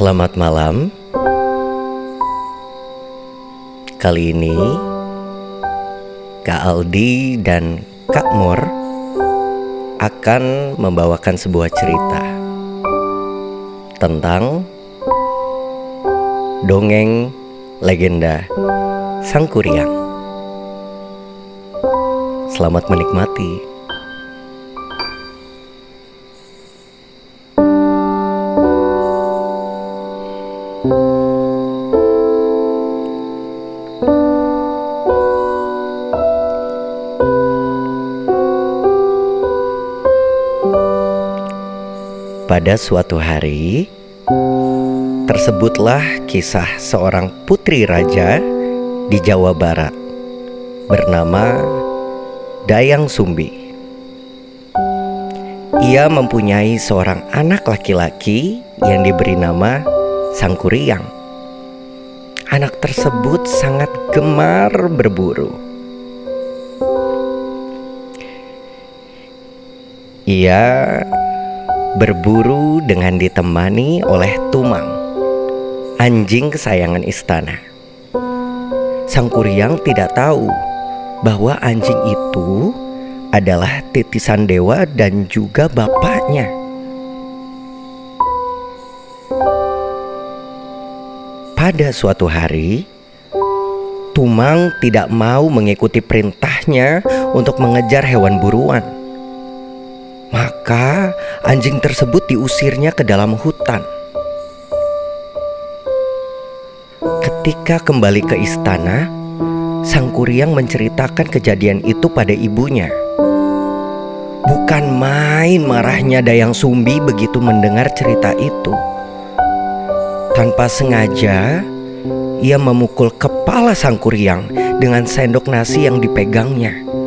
Selamat malam. Kali ini Kak Aldi dan Kak Mor akan membawakan sebuah cerita tentang dongeng legenda Sang Kuryang. Selamat menikmati. Pada suatu hari, tersebutlah kisah seorang putri raja di Jawa Barat bernama Dayang Sumbi. Ia mempunyai seorang anak laki-laki yang diberi nama Sang Kuryang. Anak tersebut sangat gemar berburu. Ia berburu dengan ditemani oleh Tumang, anjing kesayangan istana. Sang Kuryang tidak tahu bahwa anjing itu adalah titisan dewa dan juga bapaknya. Pada suatu hari, Tumang tidak mau mengikuti perintahnya untuk mengejar hewan buruan maka anjing tersebut diusirnya ke dalam hutan. Ketika kembali ke istana, Sang Kuryang menceritakan kejadian itu pada ibunya. Bukan main marahnya Dayang Sumbi begitu mendengar cerita itu. Tanpa sengaja, ia memukul kepala Sang Kuryang dengan sendok nasi yang dipegangnya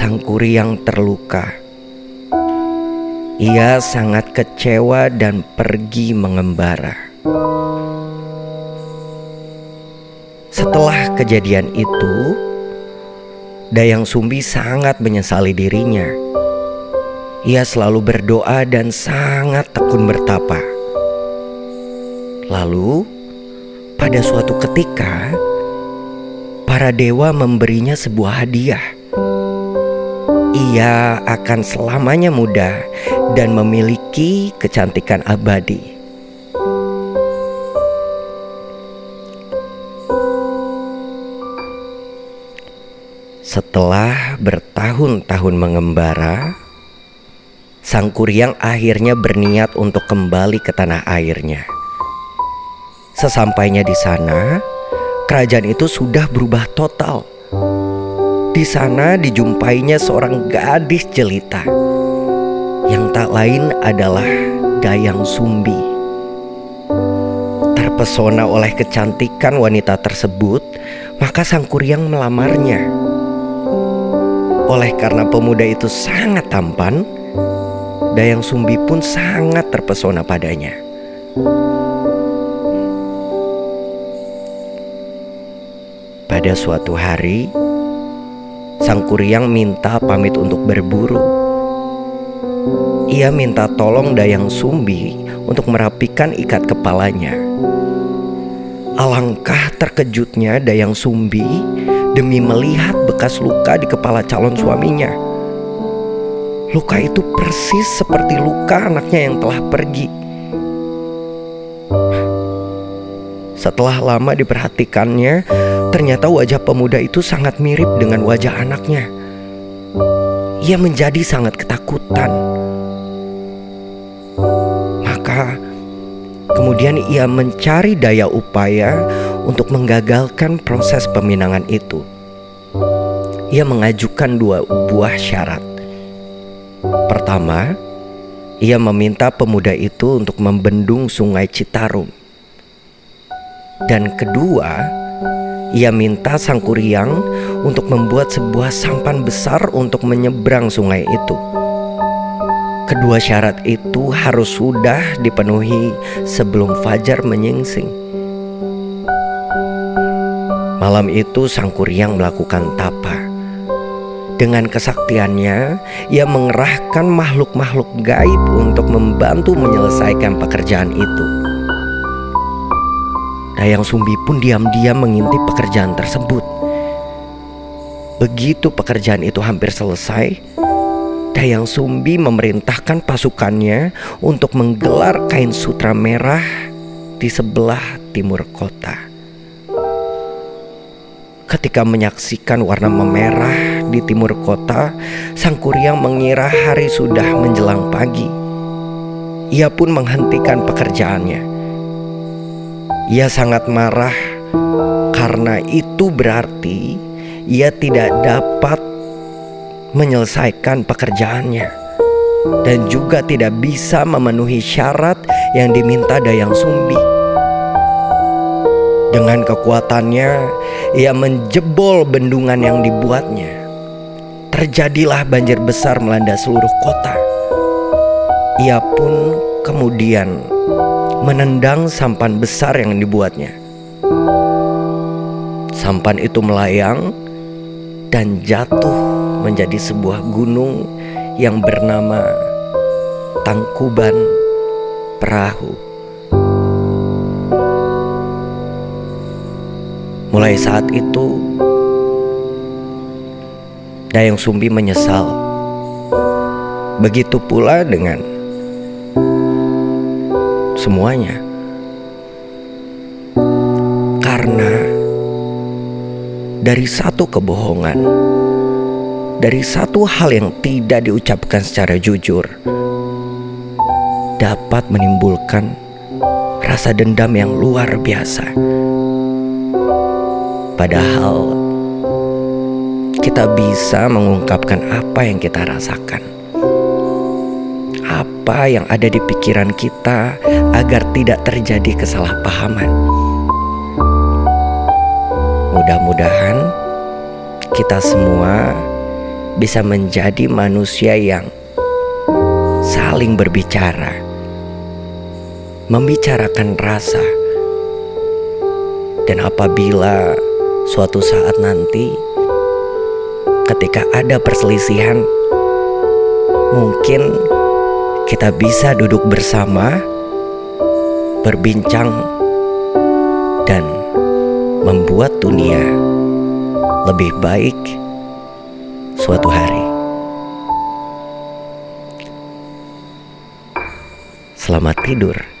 sang kuri yang terluka. Ia sangat kecewa dan pergi mengembara. Setelah kejadian itu, Dayang Sumbi sangat menyesali dirinya. Ia selalu berdoa dan sangat tekun bertapa. Lalu, pada suatu ketika, para dewa memberinya sebuah hadiah ia akan selamanya muda dan memiliki kecantikan abadi. Setelah bertahun-tahun mengembara, Sang Kuryang akhirnya berniat untuk kembali ke tanah airnya. Sesampainya di sana, kerajaan itu sudah berubah total di sana dijumpainya seorang gadis jelita yang tak lain adalah Dayang Sumbi. Terpesona oleh kecantikan wanita tersebut, maka Sang Kuryang melamarnya. Oleh karena pemuda itu sangat tampan, Dayang Sumbi pun sangat terpesona padanya. Pada suatu hari, Sang Kuryang minta pamit untuk berburu. Ia minta tolong Dayang Sumbi untuk merapikan ikat kepalanya. Alangkah terkejutnya Dayang Sumbi demi melihat bekas luka di kepala calon suaminya. Luka itu persis seperti luka anaknya yang telah pergi. Setelah lama diperhatikannya, ternyata wajah pemuda itu sangat mirip dengan wajah anaknya. Ia menjadi sangat ketakutan. Maka kemudian ia mencari daya upaya untuk menggagalkan proses peminangan itu. Ia mengajukan dua buah syarat. Pertama, ia meminta pemuda itu untuk membendung Sungai Citarum dan kedua, ia minta sang kuryang untuk membuat sebuah sampan besar untuk menyeberang sungai itu. Kedua syarat itu harus sudah dipenuhi sebelum fajar menyingsing. Malam itu sang kuryang melakukan tapa. Dengan kesaktiannya, ia mengerahkan makhluk-makhluk gaib untuk membantu menyelesaikan pekerjaan itu. Dayang Sumbi pun diam-diam mengintip pekerjaan tersebut. Begitu pekerjaan itu hampir selesai, Dayang Sumbi memerintahkan pasukannya untuk menggelar kain sutra merah di sebelah timur kota. Ketika menyaksikan warna memerah di timur kota, sang kuryang mengira hari sudah menjelang pagi. Ia pun menghentikan pekerjaannya. Ia sangat marah karena itu berarti ia tidak dapat menyelesaikan pekerjaannya dan juga tidak bisa memenuhi syarat yang diminta Dayang Sumbi. Dengan kekuatannya, ia menjebol bendungan yang dibuatnya. Terjadilah banjir besar melanda seluruh kota. Ia pun kemudian menendang sampan besar yang dibuatnya. Sampan itu melayang dan jatuh menjadi sebuah gunung yang bernama Tangkuban Perahu. Mulai saat itu, Dayang Sumbi menyesal. Begitu pula dengan semuanya. Karena dari satu kebohongan, dari satu hal yang tidak diucapkan secara jujur, dapat menimbulkan rasa dendam yang luar biasa. Padahal kita bisa mengungkapkan apa yang kita rasakan. Apa yang ada di pikiran kita agar tidak terjadi kesalahpahaman. Mudah-mudahan kita semua bisa menjadi manusia yang saling berbicara, membicarakan rasa, dan apabila suatu saat nanti ketika ada perselisihan mungkin kita bisa duduk bersama berbincang dan membuat dunia lebih baik suatu hari. Selamat tidur.